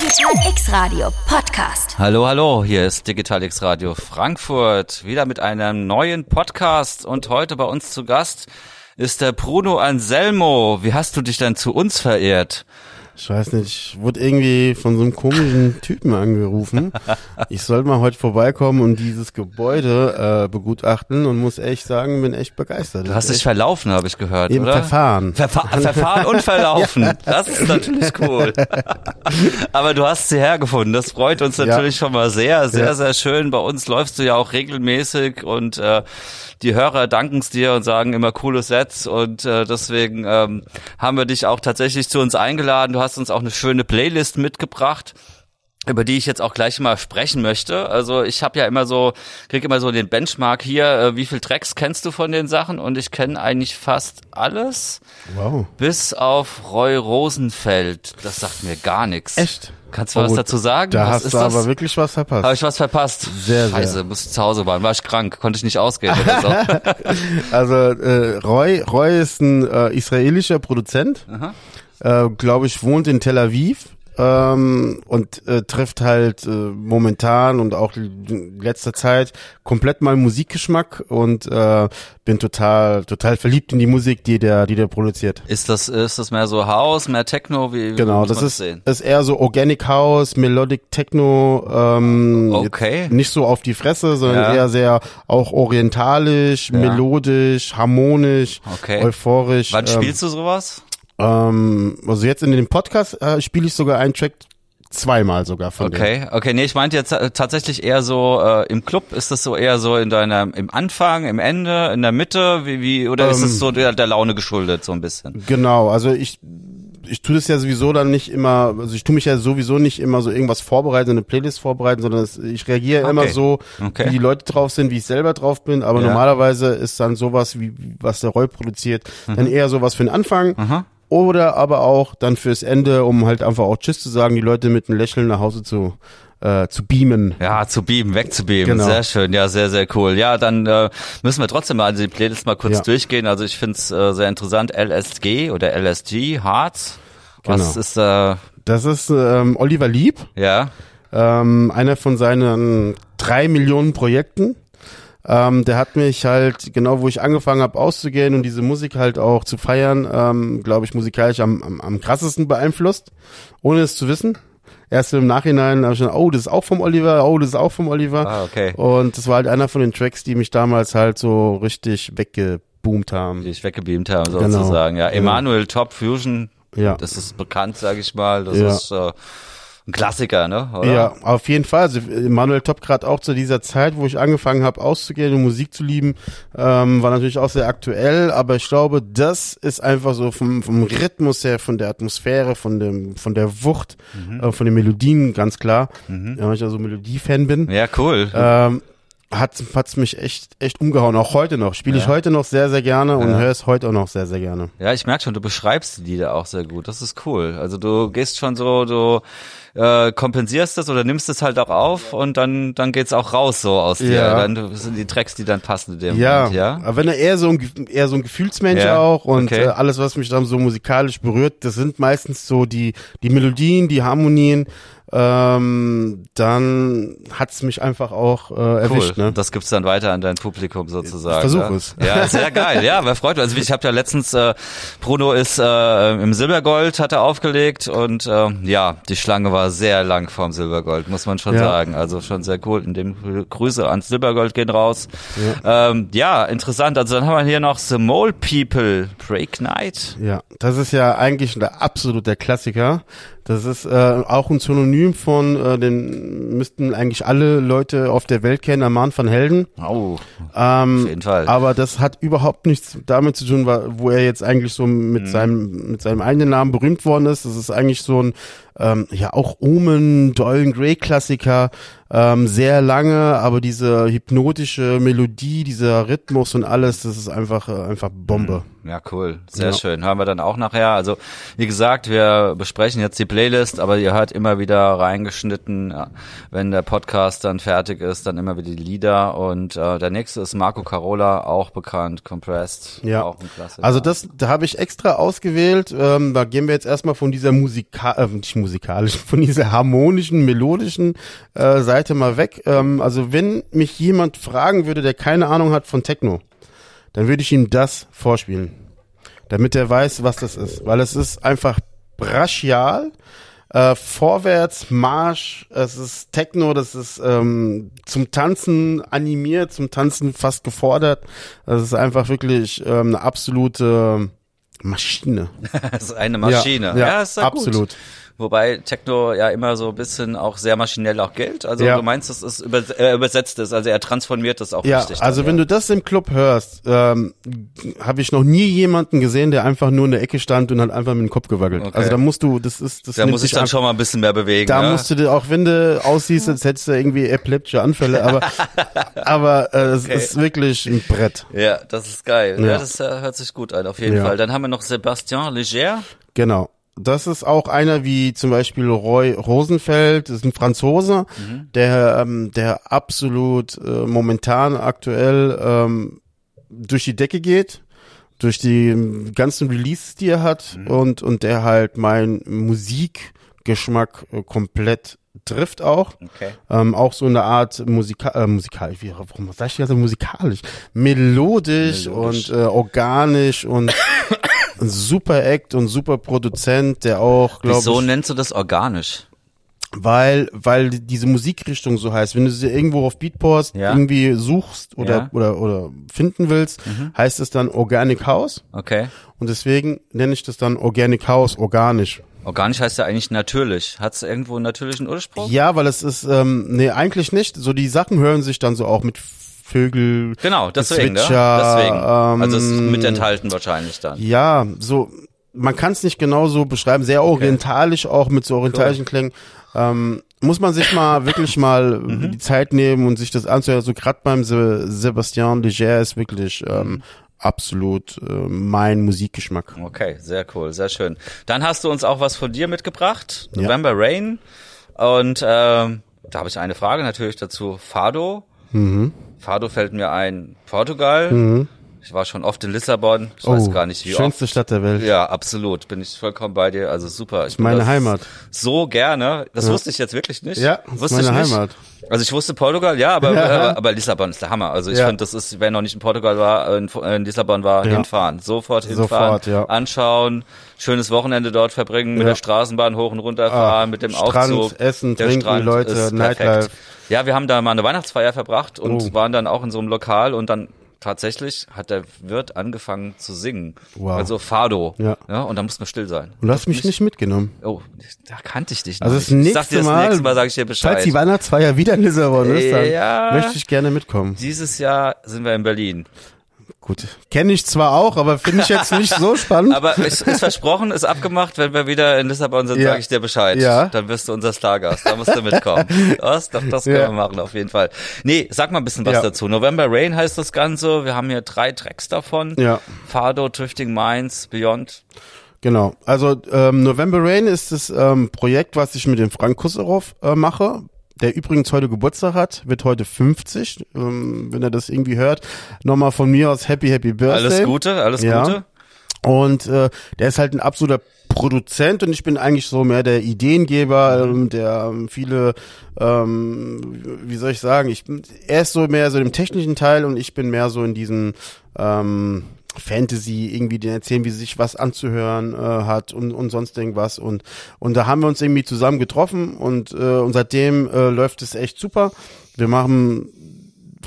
Digital X Radio Podcast. Hallo, hallo, hier ist Digital X Radio Frankfurt, wieder mit einem neuen Podcast und heute bei uns zu Gast ist der Bruno Anselmo. Wie hast du dich denn zu uns verehrt? Ich weiß nicht, ich wurde irgendwie von so einem komischen Typen angerufen. Ich soll mal heute vorbeikommen und dieses Gebäude äh, begutachten und muss echt sagen, bin echt begeistert. Du hast dich verlaufen, habe ich gehört, Eben oder? verfahren. Verfa verfahren und verlaufen. Das ist natürlich cool. Aber du hast sie hergefunden. Das freut uns natürlich schon mal sehr, sehr, Ja. sehr schön. Bei uns läufst du ja auch regelmäßig und äh, die Hörer danken es dir und sagen immer coole Sets und äh, deswegen ähm, haben wir dich auch tatsächlich zu uns eingeladen. Du hast uns auch eine schöne Playlist mitgebracht über die ich jetzt auch gleich mal sprechen möchte. Also ich habe ja immer so, krieg immer so den Benchmark hier, äh, wie viel Tracks kennst du von den Sachen? Und ich kenne eigentlich fast alles, Wow. bis auf Roy Rosenfeld. Das sagt mir gar nichts. Echt? Kannst du was Oh, dazu sagen? Da was hast ist du das? aber wirklich was verpasst. Habe ich was verpasst? Sehr, sehr. Scheiße, musste zu Hause waren. War ich krank, konnte ich nicht ausgehen oder so. Also äh, Roy, Roy ist ein äh, israelischer Produzent, äh, glaube ich, wohnt in Tel Aviv ähm, und äh, trifft halt äh, momentan und auch in letzter Zeit komplett meinen Musikgeschmack und äh, bin total total verliebt in die Musik, die der die der produziert. ist das ist das mehr so House, mehr Techno? Wie, wie Genau, das ist, sehen? ist eher so Organic House, Melodic Techno, ähm, Okay. nicht so auf die Fresse, sondern Ja. eher sehr auch orientalisch, melodisch, harmonisch, Okay. euphorisch. Wann ähm, spielst du sowas? Ähm, also jetzt in dem Podcast äh, spiele ich sogar einen Track zweimal sogar von dem. Okay, okay, nee, ich meinte jetzt äh, tatsächlich eher so äh, im Club, ist das so eher so in deiner im Anfang, im Ende, in der Mitte, wie wie oder ist Ähm. es so der, der Laune geschuldet so ein bisschen? Genau, also ich ich tue das ja sowieso dann nicht immer, also ich tue mich ja sowieso nicht immer so irgendwas vorbereiten, eine Playlist vorbereiten, sondern ich reagiere immer Okay. so, Okay. wie die Leute drauf sind, wie ich selber drauf bin. Aber Ja. normalerweise ist dann sowas, wie was der Roy produziert, dann eher sowas für den Anfang. Aha. Oder aber auch dann fürs Ende, um halt einfach auch Tschüss zu sagen, die Leute mit einem Lächeln nach Hause zu, äh, zu beamen. Ja, zu beamen, wegzubeamen. Genau. Sehr schön, ja, sehr, sehr cool. Ja, dann äh, müssen wir trotzdem mal die Playlist mal kurz Ja. durchgehen. Also ich find's äh, sehr interessant. LSG oder LSG, Hearts. Was Genau. ist äh, Das ist ähm, Oliver Lieb. ja? ähm, einer von seinen drei Millionen Projekten. Ähm, der hat mich halt, genau wo ich angefangen habe auszugehen und diese Musik halt auch zu feiern, ähm, glaube ich, musikalisch am, am, am krassesten beeinflusst, ohne es zu wissen. Erst im Nachhinein habe ich dann, oh, das ist auch vom Oliver, oh, das ist auch vom Oliver. Ah, okay. Und das war halt einer von den Tracks, die mich damals halt so richtig weggeboomt haben. Die ich weggebeamt habe, Genau. sozusagen. Ja, Genau. Emanuel Top Fusion. Ja. Das ist bekannt, sage ich mal. Das Ja. ist äh, ein Klassiker, ne? Oder? Ja, auf jeden Fall. Also Manuel Top gerade auch zu dieser Zeit, wo ich angefangen habe auszugehen und Musik zu lieben, ähm, war natürlich auch sehr aktuell. Aber ich glaube, das ist einfach so vom, vom Rhythmus her, von der Atmosphäre, von dem, von der Wucht, äh, von den Melodien ganz klar, ja, weil ich also Melodiefan bin. Ja, cool. Ähm, hat hat's mich echt echt umgehauen. Auch heute noch spiele ich Ja. heute noch sehr sehr gerne und Ja. höre es heute auch noch sehr sehr gerne. Ja, ich merke schon, du beschreibst die Lieder auch sehr gut. Das ist cool. Also du gehst schon so, du äh, kompensierst das oder nimmst es halt auch auf und dann dann geht's auch raus so aus dir. Ja. Dann das sind die Tracks, die dann passen in dem Ja, Moment, ja. aber wenn er eher so ein eher so ein Gefühlsmensch auch und okay. äh, alles, was mich dann so musikalisch berührt, das sind meistens so die die Melodien, die Harmonien. Ähm, dann hat's mich einfach auch äh, erwischt. Cool. Ne? Das gibt's dann weiter an dein Publikum sozusagen. Ich versuch ja? es. Ja, sehr geil. Ja, wer freut mich. Also ich habe ja letztens äh, Bruno ist äh, im Silbergold hat er aufgelegt und äh, ja, die Schlange war sehr lang vorm Silbergold, muss man schon Ja. sagen. Also schon sehr cool. In dem Grüße ans Silbergold gehen raus. Ja. Ähm, ja, interessant. Also dann haben wir hier noch The Mole People Break Night. Ja, das ist ja eigentlich der absolute Klassiker. Das ist äh, auch ein Synonym von, äh, den müssten eigentlich alle Leute auf der Welt kennen, Aman van Helden. Oh, Ähm, auf jeden Fall. Aber das hat überhaupt nichts damit zu tun, wo er jetzt eigentlich so mit Mhm. seinem mit seinem eigenen Namen berühmt worden ist. Das ist eigentlich so ein ähm, ja auch Omen, Dolan Gray Klassiker, ähm, sehr lange, aber diese hypnotische Melodie, dieser Rhythmus und alles, das ist einfach äh, einfach Bombe. Ja, cool. Sehr Ja. schön. Hören wir dann auch nachher. Also, wie gesagt, wir besprechen jetzt die Playlist, aber ihr hört immer wieder reingeschnitten, wenn der Podcast dann fertig ist, dann immer wieder die Lieder. Und äh, der nächste ist Marco Carola, auch bekannt, Compressed. Ja. Auch ein Klassiker. Also das, da habe ich extra ausgewählt. Ähm, da gehen wir jetzt erstmal von dieser Musika, äh, nicht Musik, musikalischen, von dieser harmonischen, melodischen äh, Seite mal weg. Ähm, also wenn mich jemand fragen würde, der keine Ahnung hat von Techno, dann würde ich ihm das vorspielen, damit er weiß, was das ist, weil es ist einfach brachial, äh, vorwärts, Marsch, es ist Techno, das ist ähm, zum Tanzen animiert, zum Tanzen fast gefordert. Das ist einfach wirklich ähm, eine absolute Maschine. das ist eine Maschine. Ja, ja, ja ist absolut. Gut. Wobei Techno ja immer so ein bisschen auch sehr maschinell auch gilt. Also Ja. du meinst, dass es über, äh, übersetzt ist, also er transformiert das auch Ja, richtig. also dann, wenn ja. du das im Club hörst, ähm, habe ich noch nie jemanden gesehen, der einfach nur in der Ecke stand und hat einfach mit dem Kopf gewackelt. Okay. Also da musst du, das ist, das da muss ich dann schon mal ein bisschen mehr bewegen. Da ja? musst du, dir- auch wenn du aussiehst, als hättest du irgendwie epileptische Anfälle, aber, aber äh, es Okay. ist wirklich ein Brett. Ja, das ist geil. Ja, das äh, hört sich gut an, auf jeden. Fall. Dann haben wir noch Sébastien Leger. Genau. Das ist auch einer wie zum Beispiel Roy Rosenfeld, das ist ein Franzose, der, ähm, der absolut äh, momentan aktuell ähm, durch die Decke geht, durch die ganzen Releases, die er hat und, und der halt mein Musikgeschmack äh, komplett trifft auch. Okay. Ähm, auch so eine Art Musika äh, musikalisch, wie, warum sag ich also musikalisch? Melodisch, Melodisch. und äh, organisch und super Act und super Produzent, der auch, glaube Wieso ich, nennst du das organisch? weil, weil diese Musikrichtung so heißt. Wenn du sie irgendwo auf Beatport Ja. irgendwie suchst oder, Ja. Mhm. oder, oder finden willst, heißt es dann Organic House. Okay. Und deswegen nenne ich das dann Organic House, organisch. Organisch heißt ja eigentlich natürlich. Hat es irgendwo einen natürlichen Ursprung? Ja, weil es ist, ähm, nee, eigentlich nicht. So die Sachen hören sich dann so auch mit Vögel. Genau, deswegen, ne? Gezwitscher, Deswegen. ähm, also es ist mit enthalten wahrscheinlich dann. Ja, so, man kann es nicht genau so beschreiben, sehr orientalisch auch mit so orientalischen Klängen. Ähm, muss man sich mal wirklich mal Mhm. die Zeit nehmen und sich das anzuhören. So gerade beim Se Sebastian Leger ist wirklich ähm, absolut äh, mein Musikgeschmack. Okay, sehr cool, sehr schön. Dann hast du uns auch was von dir mitgebracht, Ja. November Rain. Und ähm, da habe ich eine Frage natürlich dazu. Fado. Mhm. Fado fällt mir ein. Portugal. Ich war schon oft in Lissabon. Ich weiß gar nicht, wie Oh, schönste oft. Stadt der Welt. Ja, absolut. Bin ich vollkommen bei dir. Also super. Ich Meine Heimat. So gerne. Das wusste ich jetzt wirklich nicht. Ja, das ist wusste meine ich nicht. Heimat. Also ich wusste Portugal, ja, aber, Ja. aber, Lissabon ist der Hammer. Also ich Ja. finde, das ist, wer noch nicht in Portugal war, in, in Lissabon war, Ja. hinfahren. Sofort hinfahren, Sofort, ja. anschauen, schönes Wochenende dort verbringen, mit Ja. der Straßenbahn hoch und runter fahren, Ah, mit dem Strand, Aufzug. Essen, Der trinken, Strand Leute, ist Nightlife. perfekt. Ja, wir haben da mal eine Weihnachtsfeier verbracht und Oh. waren dann auch in so einem Lokal und dann tatsächlich hat der Wirt angefangen zu singen. Wow. Also Fado. Ja. ja. Und da mussten wir still sein. Und du hast mich nicht mitgenommen. Oh, da kannte ich dich noch Also das nicht. Ich sag nächste dir das Mal, nächste Mal sage ich dir Bescheid. falls die Weihnachtsfeier wieder in Lissabon ist, dann Ja. möchte ich gerne mitkommen. Dieses Jahr sind wir in Berlin. Gut, kenne ich zwar auch, aber finde ich jetzt nicht so spannend. Aber es ist versprochen, ist abgemacht, wenn wir wieder in Lissabon sind, Ja. sage ich dir Bescheid. Ja. Dann wirst du unser Stargast, da musst du mitkommen. Was? Doch, das können Ja. wir machen, auf jeden Fall. Nee, sag mal ein bisschen was Ja. dazu. November Rain heißt das Ganze. Wir haben hier drei Tracks davon. Ja. Fado, Drifting Minds, Beyond. Genau. Also ähm, November Rain ist das ähm, Projekt, was ich mit dem Frank Kusserov äh, mache. Der übrigens heute Geburtstag hat, wird heute 50, ähm, wenn er das irgendwie hört. Nochmal von mir aus Happy Happy Birthday. Alles Gute, alles Ja. Gute. Und äh, der ist halt ein absoluter Produzent und ich bin eigentlich so mehr der Ideengeber, ähm, der ähm, viele, ähm, wie soll ich sagen, ich bin, er ist so mehr so im technischen Teil und ich bin mehr so in diesem ähm, Fantasy, irgendwie den erzählen, wie sich was anzuhören äh, hat und, und sonst irgendwas. Und, und da haben wir uns irgendwie zusammen getroffen und, äh, und seitdem äh, läuft es echt super. Wir machen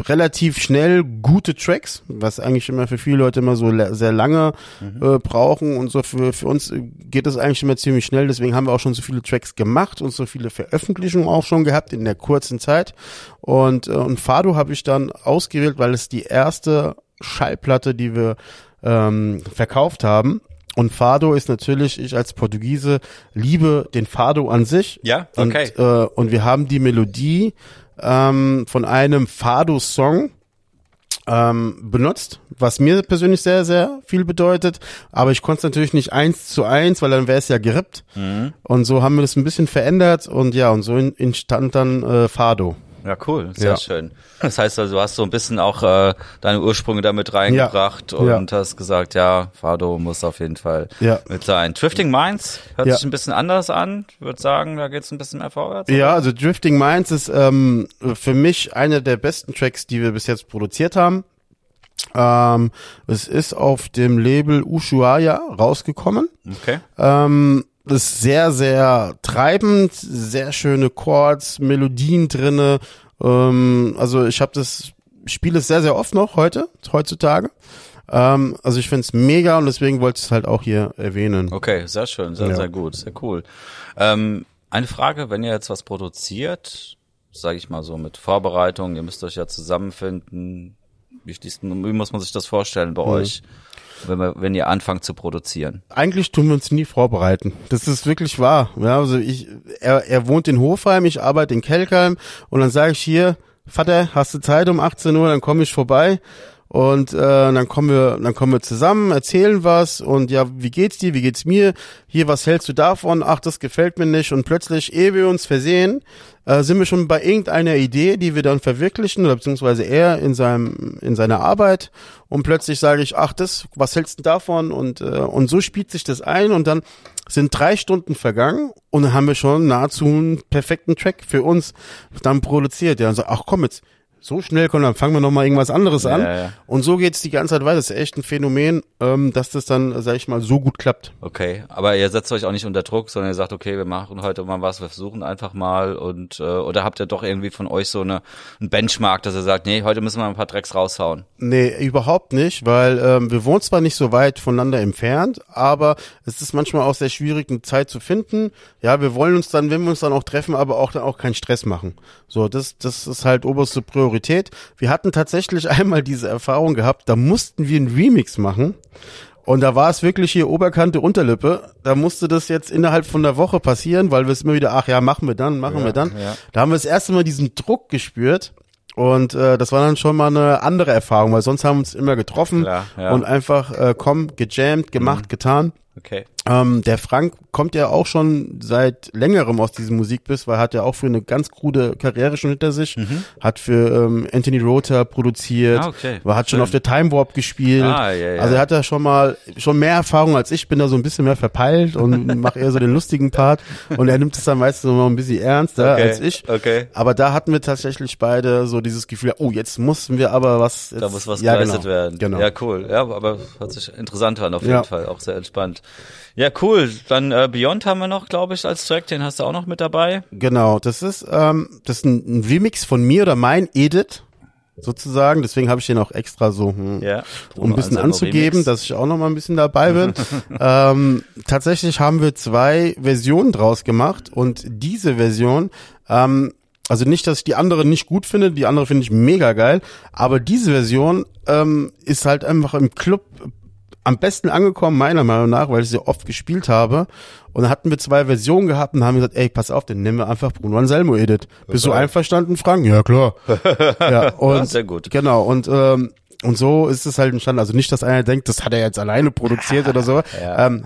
relativ schnell gute Tracks, was eigentlich immer für viele Leute immer so sehr lange äh, brauchen und so für, für uns geht es eigentlich immer ziemlich schnell, deswegen haben wir auch schon so viele Tracks gemacht und so viele Veröffentlichungen auch schon gehabt in der kurzen Zeit und, äh, und Fado habe ich dann ausgewählt, weil es die erste Schallplatte, die wir ähm, verkauft haben und Fado ist natürlich, ich als Portugiese liebe den Fado an sich. Ja, okay. Und, äh, und wir haben die Melodie ähm, von einem Fado-Song ähm, benutzt, was mir persönlich sehr, sehr viel bedeutet. Aber ich konnte es natürlich nicht eins zu eins, weil dann wäre es ja gerippt. Mhm. Und so haben wir das ein bisschen verändert und ja, und so entstand dann äh, Fado. Ja, cool, sehr Ja. schön. Das heißt also, du hast so ein bisschen auch äh, deine Ursprünge damit reingebracht Ja. und Ja. hast gesagt, ja, Fado muss auf jeden Fall Ja. mit sein. Drifting Minds hört sich ein bisschen anders an. Ich würde sagen, da geht's ein bisschen mehr vorwärts. Ja, also Drifting Minds ist ähm, für mich einer der besten Tracks, die wir bis jetzt produziert haben. Ähm, es ist auf dem Label Ushuaia rausgekommen. Okay. Ähm, ist sehr, sehr treibend, sehr schöne Chords, Melodien drinne. Ähm, also ich habe das, spiele es sehr, sehr oft noch heute, heutzutage. Ähm, also ich find's mega und deswegen wollte ich es halt auch hier erwähnen. Okay, sehr schön, sehr, Ja. sehr gut, sehr cool. Ähm, eine Frage, wenn ihr jetzt was produziert, sage ich mal so mit Vorbereitung, ihr müsst euch ja zusammenfinden. Wie, muss man sich das vorstellen Mhm. bei euch, wenn, wir, wenn ihr anfangt zu produzieren? Eigentlich tun wir uns nie vorbereiten. Das ist wirklich wahr. Ja, also ich, er, er wohnt in Hofheim, ich arbeite in Kelkheim und dann sage ich hier, Vater, hast du Zeit um 18 Uhr, dann komme ich vorbei und äh, dann kommen wir, dann kommen wir zusammen, erzählen was und ja, wie geht's dir, wie geht's mir? Hier, was hältst du davon? Ach, das gefällt mir nicht und plötzlich, ehe wir uns versehen, äh, sind wir schon bei irgendeiner Idee, die wir dann verwirklichen oder beziehungsweise er in seinem in seiner Arbeit und plötzlich sage ich, ach das, was hältst du davon und äh, und so spielt sich das ein und dann sind drei Stunden vergangen und dann haben wir schon nahezu einen perfekten Track für uns dann produziert. Ja, und so, ach komm jetzt, so schnell komm, dann fangen wir noch mal irgendwas anderes an. Ja. Und so geht's die ganze Zeit weiter. Das ist echt ein Phänomen, ähm, dass das dann, sag ich mal, so gut klappt. Okay, aber ihr setzt euch auch nicht unter Druck, sondern ihr sagt, okay, wir machen heute mal was, wir versuchen einfach mal und äh, oder habt ihr doch irgendwie von euch so eine ein Benchmark, dass ihr sagt, nee, heute müssen wir ein paar Drecks raushauen. Nee, überhaupt nicht, weil ähm, wir wohnen zwar nicht so weit voneinander entfernt, aber es ist manchmal auch sehr schwierig, eine Zeit zu finden. Ja, wir wollen uns dann, wenn wir uns dann auch treffen, aber auch dann auch keinen Stress machen. So, das, das ist halt oberste Priorität. Wir hatten tatsächlich einmal diese Erfahrung gehabt, da mussten wir einen Remix machen. Und da war es wirklich hier Oberkante, Unterlippe. Da musste das jetzt innerhalb von der Woche passieren, weil wir es immer wieder, ach ja, machen wir dann, machen wir dann. ja. Da haben wir das erste Mal diesen Druck gespürt. Und äh, das war dann schon mal eine andere Erfahrung, weil sonst haben wir uns immer getroffen Klar, ja. und einfach äh, komm, gejammt, gemacht, getan. Okay. Ähm, der Frank kommt ja auch schon seit längerem aus diesem Musikbiss, weil er hat ja auch für eine ganz krude Karriere schon hinter sich, hat für ähm, Anthony Rother produziert, Mhm. Ah, okay. war, hat schon auf der Time Warp gespielt. Ah, ja, ja. Also er hat da schon mal schon mehr Erfahrung als ich, bin da so ein bisschen mehr verpeilt und mache eher so den lustigen Part und er nimmt es dann meistens noch ein bisschen ernster Okay, als ich. okay. Aber da hatten wir tatsächlich beide so dieses Gefühl, oh, jetzt mussten wir aber was. Jetzt, Da muss was ja, geleistet genau, werden. Genau. Ja, cool. Ja, aber hört sich interessant an, auf jeden Ja. Fall. Auch sehr entspannt. Ja, cool. Dann äh, Beyond haben wir noch, glaube ich, als Track. Den hast du auch noch mit dabei. Genau, das ist, ähm, das ist ein, ein Remix von mir oder mein Edit sozusagen. Deswegen habe ich den auch extra so, hm, Ja. um ein bisschen anzugeben, Remix. dass ich auch noch mal ein bisschen dabei bin. ähm, tatsächlich haben wir zwei Versionen draus gemacht und diese Version, ähm, also nicht, dass ich die andere nicht gut finde, die andere finde ich mega geil, aber diese Version ähm, ist halt einfach im Club am besten angekommen, meiner Meinung nach, weil ich sie oft gespielt habe. Und dann hatten wir zwei Versionen gehabt und haben gesagt, ey, pass auf, dann nehmen wir einfach Bruno Anselmo Edit. Bist du einverstanden, Frank? Ja, klar. ja, und, Ja, sehr gut. Genau, und, ähm, und so ist es halt entstanden. Also nicht, dass einer denkt, das hat er jetzt alleine produziert oder so. Ähm,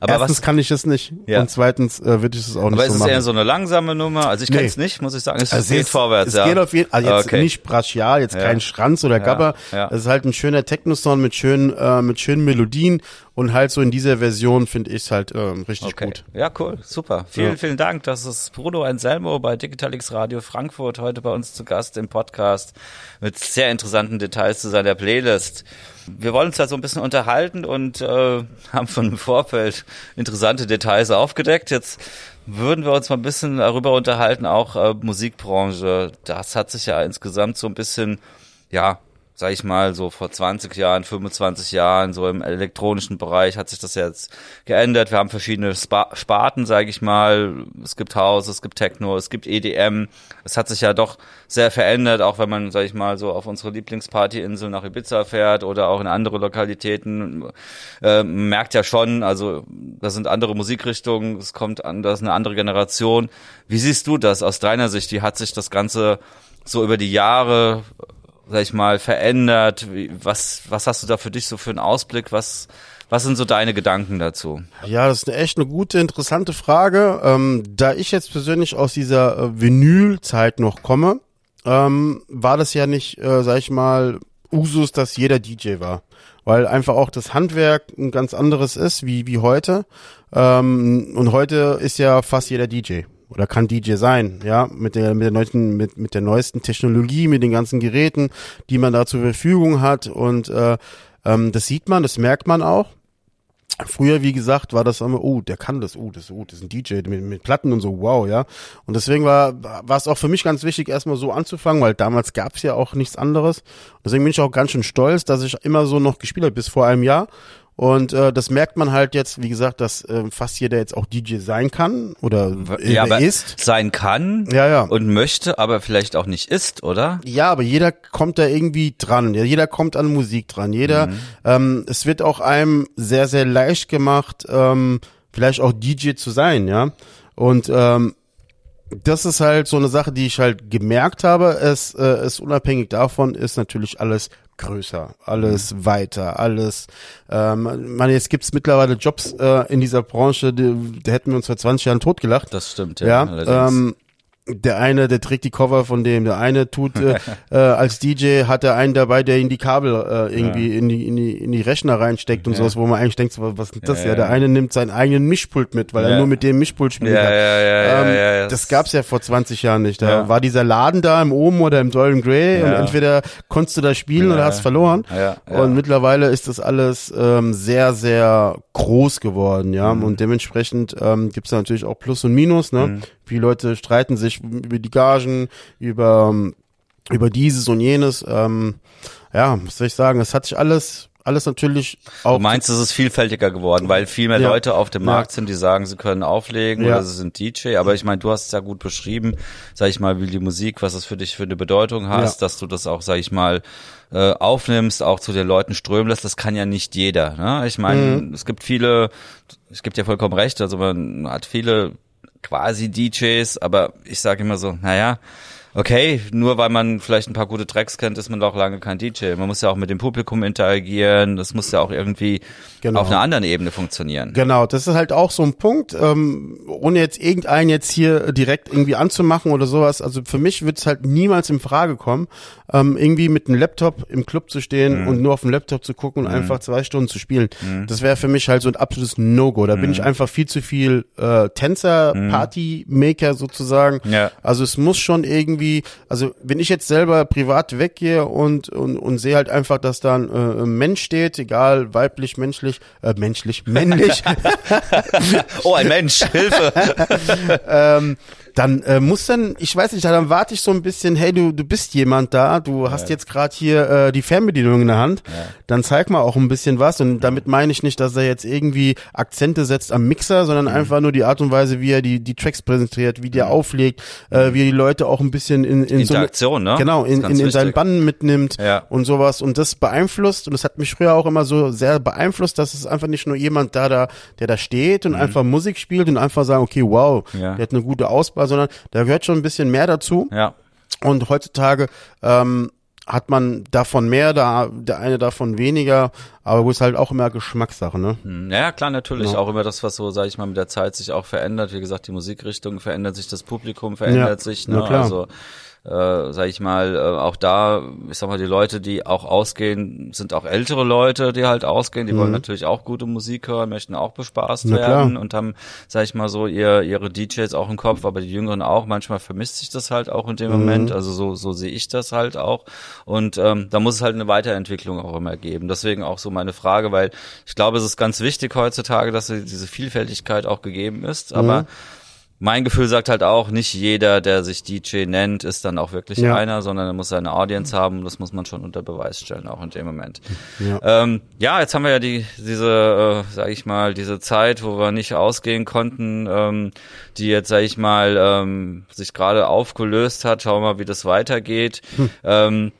Aber erstens was- kann ich es nicht Ja. und zweitens äh, würde ich es auch nicht Aber so ist es machen. eher so eine langsame Nummer? Also ich Nee. kenn's nicht, muss ich sagen. Es Also geht es, vorwärts, es ja. geht auf jeden also jetzt Okay. nicht brachial, jetzt Ja. kein Schranz oder Gabber. Es ist halt ein schöner Techno-Song mit schönen, äh, mit schönen Melodien und halt so in dieser Version finde ich es halt ähm, richtig Okay. gut. Ja, cool. Super. Vielen, Ja. vielen Dank. Das ist Bruno Anselmo bei Digitalix Radio Frankfurt heute bei uns zu Gast im Podcast mit sehr interessanten Details zu seiner Playlist. Wir wollen uns da so ein bisschen unterhalten und äh, haben von im Vorfeld interessante Details aufgedeckt. Jetzt würden wir uns mal ein bisschen darüber unterhalten, auch äh, Musikbranche. Das hat sich ja insgesamt so ein bisschen, ja, sag ich mal, so vor 20 Jahren, 25 Jahren, so im elektronischen Bereich hat sich das jetzt geändert. Wir haben verschiedene Spa Sparten, sage ich mal. Es gibt House, es gibt Techno, es gibt EDM. Es hat sich ja doch sehr verändert, auch wenn man, sag ich mal, so auf unsere Lieblingspartyinsel nach Ibiza fährt oder auch in andere Lokalitäten. Äh, merkt ja schon, also das sind andere Musikrichtungen, es kommt an, das ist eine andere Generation. Wie siehst du das aus deiner Sicht? Wie hat sich das Ganze so über die Jahre sag ich mal, verändert? Was, was hast du da für dich so für einen Ausblick? Was, was sind so deine Gedanken dazu? Ja, das ist eine echt eine gute, interessante Frage. Ähm, da ich jetzt persönlich aus dieser äh, Vinyl-Zeit noch komme, ähm, war das ja nicht, äh, sag ich mal, Usus, dass jeder DJ war. Weil einfach auch das Handwerk ein ganz anderes ist wie, wie heute. Ähm, und heute ist ja fast jeder DJ oder kann DJ sein, ja, mit der mit der neuesten mit mit der neuesten Technologie, mit den ganzen Geräten, die man da zur Verfügung hat und äh, ähm, das sieht man, das merkt man auch. Früher, wie gesagt, war das immer, oh, der kann das, oh, das, oh, das ist ein DJ mit, mit Platten und so, wow, ja. Und deswegen war, war es auch für mich ganz wichtig, erstmal so anzufangen, weil damals gab es ja auch nichts anderes. Deswegen bin ich auch ganz schön stolz, dass ich immer so noch gespielt habe, bis vor einem Jahr. Und äh, das merkt man halt jetzt, wie gesagt, dass äh, fast jeder jetzt auch DJ sein kann oder äh, ja, ist. Sein kann ja, ja. und möchte, aber vielleicht auch nicht ist, oder? Ja, aber jeder kommt da irgendwie dran. Jeder kommt an Musik dran. Jeder, mhm. ähm, es wird auch einem sehr, sehr leicht gemacht, ähm, vielleicht auch DJ zu sein, ja. Und ähm, das ist halt so eine Sache, die ich halt gemerkt habe. Es äh, ist unabhängig davon, ist natürlich alles größer, alles mhm. weiter, alles. Ähm, man, jetzt gibt's mittlerweile Jobs äh, in dieser Branche, die, die hätten wir uns vor 20 Jahren totgelacht. Das stimmt, ja. ja ähm, der eine, der trägt die Cover von dem, der eine tut äh, äh, als DJ hat er einen dabei, der in die Kabel äh, irgendwie ja. in die in die in die Rechner reinsteckt und ja. sowas, wo man eigentlich denkt, was ist das ja, ja? Der eine nimmt seinen eigenen Mischpult mit, weil er nur mit dem Mischpult spielen kann. Ähm, das gab's ja vor 20 Jahren nicht. Da war dieser Laden da im Oben oder im Dollen Grey und entweder konntest du da spielen oder hast verloren. Und mittlerweile ist das alles ähm, sehr sehr groß geworden, ja. Mhm. Und dementsprechend ähm, gibt's da natürlich auch Plus und Minus, ne? Mhm. Viele Leute streiten sich über die Gagen, über, über dieses und jenes. Ähm, ja, soll ich sagen, es hat sich alles alles natürlich auch. Du meinst, es ist vielfältiger geworden, weil viel mehr ja. Leute auf dem Markt ja. sind, die sagen, sie können auflegen ja. oder sie sind DJ. Aber ich meine, du hast es ja gut beschrieben, sag ich mal, wie die Musik, was es für dich für eine Bedeutung hast, dass du das auch, sag ich mal, äh, aufnimmst, auch zu den Leuten strömen lässt. Das kann ja nicht jeder. Ne? Ich meine, mhm. es gibt viele, es gibt ja vollkommen recht, also man hat viele quasi DJs, aber ich sage immer so, naja, okay, nur weil man vielleicht ein paar gute Tracks kennt, ist man doch lange kein DJ. Man muss ja auch mit dem Publikum interagieren, das muss ja auch irgendwie genau. auf einer anderen Ebene funktionieren. Genau, das ist halt auch so ein Punkt, ähm, ohne jetzt irgendeinen jetzt hier direkt irgendwie anzumachen oder sowas. Also für mich wird es halt niemals in Frage kommen, ähm, irgendwie mit einem Laptop im Club zu stehen mhm. und nur auf dem Laptop zu gucken und mhm. einfach zwei Stunden zu spielen. Mhm. Das wäre für mich halt so ein absolutes No-Go. Da bin ich mhm. einfach viel zu viel äh, Tänzer. Party-Maker sozusagen. Ja. Also es muss schon irgendwie, also wenn ich jetzt selber privat weggehe und, und, und sehe halt einfach, dass da ein äh, Mensch steht, egal weiblich, menschlich, äh, menschlich, männlich. oh, ein Mensch, Hilfe. ähm, dann äh, muss dann, ich weiß nicht, dann warte ich so ein bisschen, hey, du, du bist jemand da, du hast jetzt gerade hier äh, die Fernbedienung in der Hand, ja. dann zeig mal auch ein bisschen was und damit meine ich nicht, dass er jetzt irgendwie Akzente setzt am Mixer, sondern mhm. einfach nur die Art und Weise, wie er die, die Tracks präsentiert, wie der mhm. auflegt, äh, wie er die Leute auch ein bisschen in, in Interaktion, so ne? Genau, in, in, in seinen Bann mitnimmt ja. und sowas und das beeinflusst und das hat mich früher auch immer so sehr beeinflusst, dass es einfach nicht nur jemand da, da der da steht und mhm. einfach Musik spielt und einfach sagen, okay, wow, ja. der hat eine gute Auswahl sondern da gehört schon ein bisschen mehr dazu. Ja. Und heutzutage ähm, hat man davon mehr, da der eine davon weniger, aber wo ist halt auch immer Geschmackssache, ne? Hm, ja, klar, natürlich. Ja. Auch immer das, was so, sag ich mal, mit der Zeit sich auch verändert. Wie gesagt, die Musikrichtung verändert sich, das Publikum verändert ja. sich, ne? klar. Also äh, sag ich mal, äh, auch da, ich sag mal, die Leute, die auch ausgehen, sind auch ältere Leute, die halt ausgehen, die mhm. wollen natürlich auch gute Musik hören, möchten auch bespaßt Na werden klar. und haben, sag ich mal, so ihr, ihre DJs auch im Kopf, aber die Jüngeren auch. Manchmal vermisst sich das halt auch in dem mhm. Moment, also so, so sehe ich das halt auch. Und ähm, da muss es halt eine Weiterentwicklung auch immer geben. Deswegen auch so meine Frage, weil ich glaube, es ist ganz wichtig heutzutage, dass diese Vielfältigkeit auch gegeben ist, aber mhm mein Gefühl sagt halt auch, nicht jeder, der sich DJ nennt, ist dann auch wirklich ja. einer, sondern er muss seine Audience haben. Das muss man schon unter Beweis stellen, auch in dem Moment. Ja, ähm, ja jetzt haben wir ja die diese, äh, sag ich mal, diese Zeit, wo wir nicht ausgehen konnten, ähm, die jetzt, sag ich mal, ähm, sich gerade aufgelöst hat. Schauen wir mal, wie das weitergeht. Hm. Ähm,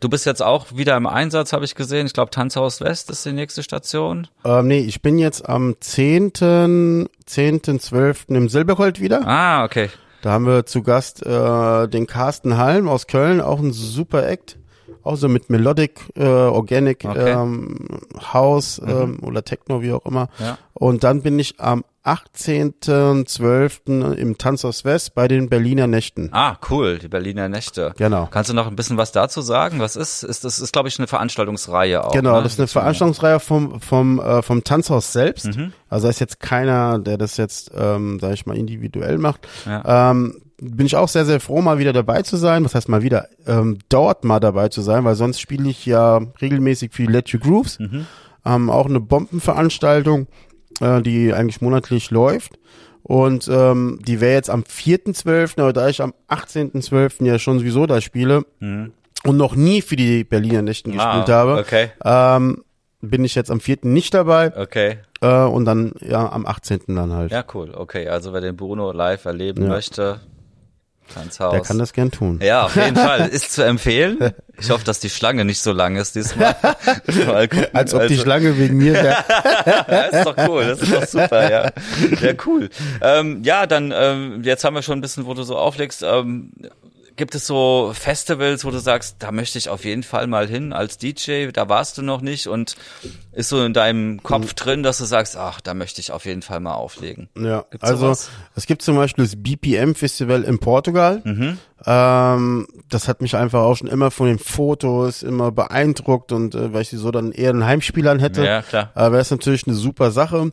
Du bist jetzt auch wieder im Einsatz, habe ich gesehen. Ich glaube, Tanzhaus West ist die nächste Station. Ähm, nee, ich bin jetzt am 10., 10., 12. im Silbergold wieder. Ah, okay. Da haben wir zu Gast äh, den Carsten Halm aus Köln, auch ein super Act. Auch so mit Melodic, äh, Organic Okay. ähm, House ähm, oder Techno, wie auch immer. Ja. Und dann bin ich am 18.12. im Tanzhaus West bei den Berliner Nächten. Ah, cool, die Berliner Nächte. Genau. Kannst du noch ein bisschen was dazu sagen? Was ist? Ist das ist glaube ich eine Veranstaltungsreihe auch. Genau, ne? das ist eine Veranstaltungsreihe vom vom äh, vom Tanzhaus selbst. Mhm. Also da ist jetzt keiner, der das jetzt, ähm, sag ich mal, individuell macht. Ja. Ähm, bin ich auch sehr, sehr froh, mal wieder dabei zu sein. Was heißt mal wieder? Ähm, dort mal dabei zu sein, weil sonst spiele ich ja regelmäßig für die Let You Grooves. Mhm. Ähm, auch eine Bombenveranstaltung, äh, die eigentlich monatlich läuft. Und ähm, die wäre jetzt am 4.12., aber da ich am 18.12. ja schon sowieso da spiele und noch nie für die Berliner Nächten Mhm. Ah, gespielt habe, okay. ähm, bin ich jetzt am 4. nicht dabei Okay. äh, und dann ja am 18. dann halt. Ja, cool. Okay, also wer den Bruno live erleben Ja. möchte, Tanzhaus. Der kann das gern tun. Ja, auf jeden Fall. Ist zu empfehlen. Ich hoffe, dass die Schlange nicht so lang ist diesmal. Mal gucken. Als ob die Also- Schlange wegen mir wäre. ist doch cool, das ist doch super, ja. Ja, cool. Ähm, ja, dann, ähm, jetzt haben wir schon ein bisschen, wo du so auflegst. Ähm, gibt es so Festivals, wo du sagst, da möchte ich auf jeden Fall mal hin als DJ, da warst du noch nicht und ist so in deinem Kopf Mhm. drin, dass du sagst, ach, da möchte ich auf jeden Fall mal auflegen. Ja, Gibt's also sowas? es gibt zum Beispiel das BPM Festival in Portugal. Mhm. Ähm, das hat mich einfach auch schon immer von den Fotos immer beeindruckt und äh, weil ich sie so dann eher einen Heimspielern hätte, Ja, klar. äh, wäre es natürlich eine super Sache.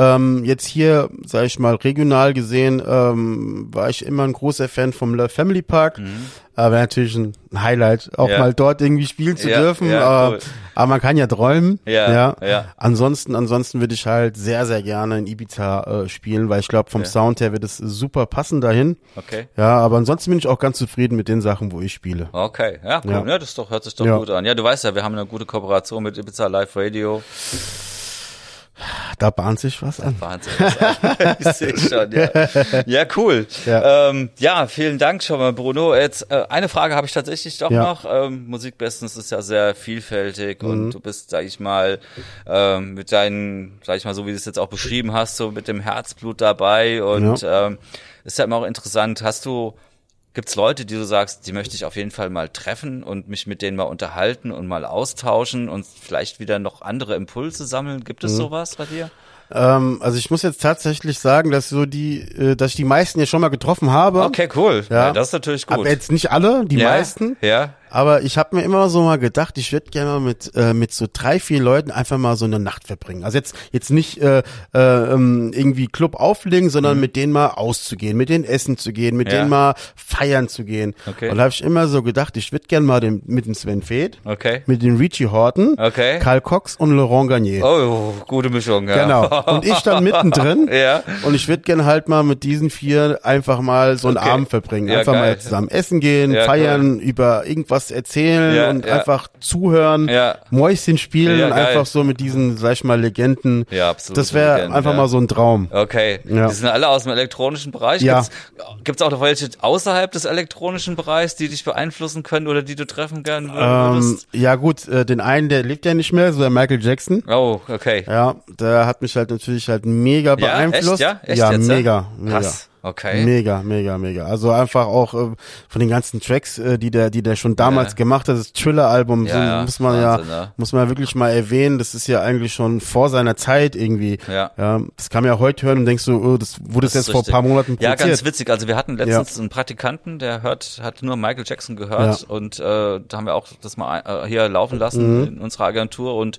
Ähm, jetzt hier, sage ich mal, regional gesehen, ähm, war ich immer ein großer Fan vom Love Family Park. Aber wäre natürlich ein Highlight, auch Mhm. Ja. mal dort irgendwie spielen zu Ja, dürfen. ja, äh, cool. aber man kann ja träumen. Ja, ja. Ansonsten, ansonsten würde ich halt sehr, sehr gerne in Ibiza äh, spielen, weil ich glaube, vom. Sound her wird es super passen dahin. Okay. Ja, aber ansonsten bin ich auch ganz zufrieden mit den Sachen, wo ich spiele. Okay, ja, cool. Ja. Das doch, hört sich doch gut an. Ja, du weißt ja, wir haben eine gute Kooperation mit Ibiza Live Radio. Da bahnt sich was an. Wahnsinn. ich sehe schon, ja. Ja, cool. Ja. Ähm, ja, vielen Dank schon mal, Bruno. Jetzt äh, eine Frage habe ich tatsächlich doch Ja. noch. Ähm, Musikbusiness ist ja sehr vielfältig Mhm. und du bist, sag ich mal, ähm, mit deinen, sag ich mal, so wie du es jetzt auch beschrieben hast, so mit dem Herzblut dabei und ähm, ist ja immer auch interessant. Hast du Gibt's Leute, die du sagst, die möchte ich auf jeden Fall mal treffen und mich mit denen mal unterhalten und mal austauschen und vielleicht wieder noch andere Impulse sammeln? Gibt Mhm. es sowas bei dir? Ähm, also ich muss jetzt tatsächlich sagen, dass so die, äh, dass ich die meisten ja schon mal getroffen habe. Okay, cool. Ja, Ja. das ist natürlich gut. Aber jetzt nicht alle, die ja, meisten. Ja. Aber ich habe mir immer so mal gedacht, ich würde gerne mal mit äh, mit so drei, vier Leuten einfach mal so eine Nacht verbringen. Also jetzt jetzt nicht äh, äh, ähm, irgendwie Club auflegen, sondern mit denen mal auszugehen, mit denen essen zu gehen, mit Mhm. Ja. denen mal feiern zu gehen. Okay. Und da habe ich immer so gedacht, ich würde gerne mal den, mit dem Sven Feth, Okay. mit den Richie Horton, Okay. Karl Cox und Laurent Garnier. Oh, gute Mischung, ja. Genau. Und ich dann mittendrin. Ja. Und ich würde gerne halt mal mit diesen vier einfach mal so einen Okay. Abend verbringen. Ja, Einfach geil. mal zusammen essen gehen, Ja, feiern, über irgendwas erzählen Ja, und ja. einfach zuhören, Ja. Mäuschen spielen Ja, und einfach so mit diesen, sag ich mal, Legenden. Ja, absolut. Das wäre einfach ja. mal so ein Traum. Okay. Ja. Die sind alle aus dem elektronischen Bereich. Ja. Gibt's, gibt's auch noch welche außerhalb des elektronischen Bereichs, die dich beeinflussen können oder die du treffen gerne Ähm, würdest? ja gut, äh, den einen, der lebt ja nicht mehr, so der Michael Jackson. oh, okay. Ja, der hat mich halt natürlich halt mega beeinflusst. Echt, ja? Echt ja, jetzt, mega, mega. Krass. Okay. Mega, mega, mega. Also einfach auch äh, von den ganzen Tracks, äh, die der, die der schon damals Ja. gemacht hat, das Thriller-Album, Ja, so ja, muss man Wahnsinn, ja, muss man wirklich mal erwähnen. Das ist ja eigentlich schon vor seiner Zeit irgendwie. Ja. ja das kann man ja heute hören und denkst so, oh, das wurde Das jetzt vor ein paar Monaten Ja, produziert. ganz witzig. Also wir hatten letztens einen Praktikanten, der hört, hat nur Michael Jackson gehört Ja. und äh, da haben wir auch das mal äh, hier laufen lassen in unserer Agentur und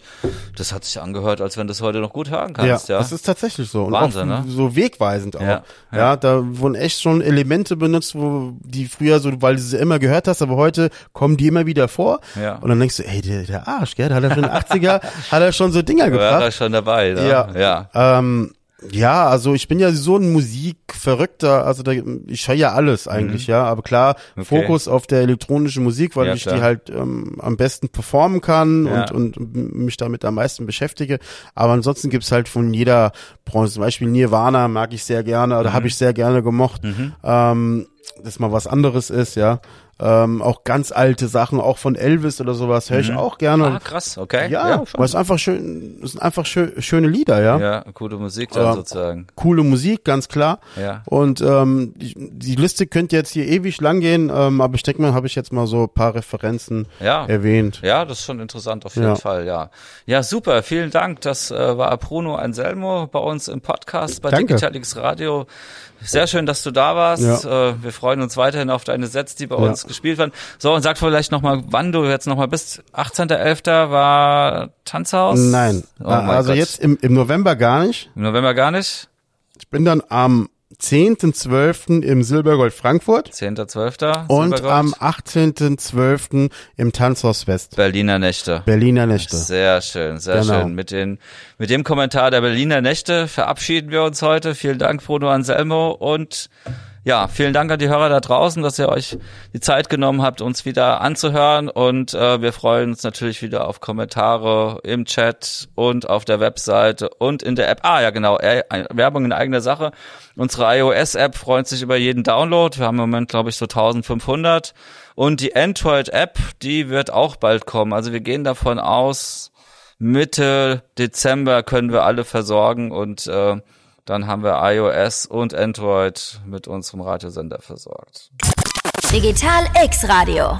das hat sich angehört, als wenn du das heute noch gut hören ja, kannst. Ja, das ist tatsächlich so. Wahnsinn, ne? so wegweisend auch. Ja, Ja, ja. Da wurden echt schon Elemente benutzt, wo die früher so, weil du sie immer gehört hast, aber heute kommen die immer wieder vor. Ja. Und dann denkst du, ey, der, der Arsch, gell, da hat er schon in den 80er, hat er schon so Dinger da war gebracht. er schon dabei. Ne? Ja. ja. Ähm, ja, also ich bin ja so ein Musikverrückter, also da, ich höre ja alles eigentlich, ja, aber klar, Mhm. Okay. Fokus auf der elektronischen Musik, weil Ja, ich klar. die halt ähm, am besten performen kann Ja. und, und mich damit am meisten beschäftige. Aber ansonsten gibt's halt von jeder Branche, zum Beispiel Nirvana mag ich sehr gerne oder Mhm. habe ich sehr gerne gemocht, ähm, dass mal was anderes ist, ja. Ähm, auch ganz alte Sachen, auch von Elvis oder sowas, höre ich auch gerne. Ah, krass, okay. ja, weil es einfach schön, es sind einfach schön, schöne Lieder, ja. Ja, gute Musik dann Ja. sozusagen. Coole Musik, ganz klar. Ja. Und ähm, die, die Liste könnte jetzt hier ewig lang gehen, ähm, aber ich denke mal, habe ich jetzt mal so ein paar Referenzen Ja. erwähnt. Ja, das ist schon interessant auf jeden Ja. Fall, ja. Ja, super, vielen Dank. Das äh, war Bruno Anselmo bei uns im Podcast bei Danke. Digital X Radio. Sehr schön, dass du da warst. Ja. Äh, wir freuen uns weiterhin auf deine Sets, die bei Ja. uns gespielt werden. So, und sag vielleicht nochmal, wann du jetzt nochmal bist. 18.11. war Tanzhaus? Nein, Oh also Gott. jetzt im, im November gar nicht. Im November gar nicht? Ich bin dann am 10.12. im Silbergold Frankfurt 10.12. und am 18.12. im Tanzhaus West. Berliner Nächte. Berliner Nächte. Sehr schön, sehr Genau. schön. Mit, den, mit dem Kommentar der Berliner Nächte verabschieden wir uns heute. Vielen Dank, Bruno Anselmo. Und ja, vielen Dank an die Hörer da draußen, dass ihr euch die Zeit genommen habt, uns wieder anzuhören. Und äh, wir freuen uns natürlich wieder auf Kommentare im Chat und auf der Webseite und in der App. Ah, ja, genau. Werbung in eigener Sache. Unsere iOS-App freut sich über jeden Download. Wir haben im Moment, glaube ich, so 1500. Und die Android-App, die wird auch bald kommen. Also wir gehen davon aus, Mitte Dezember können wir alle versorgen und äh, dann haben wir iOS und Android mit unserem Radiosender versorgt. Digital X Radio.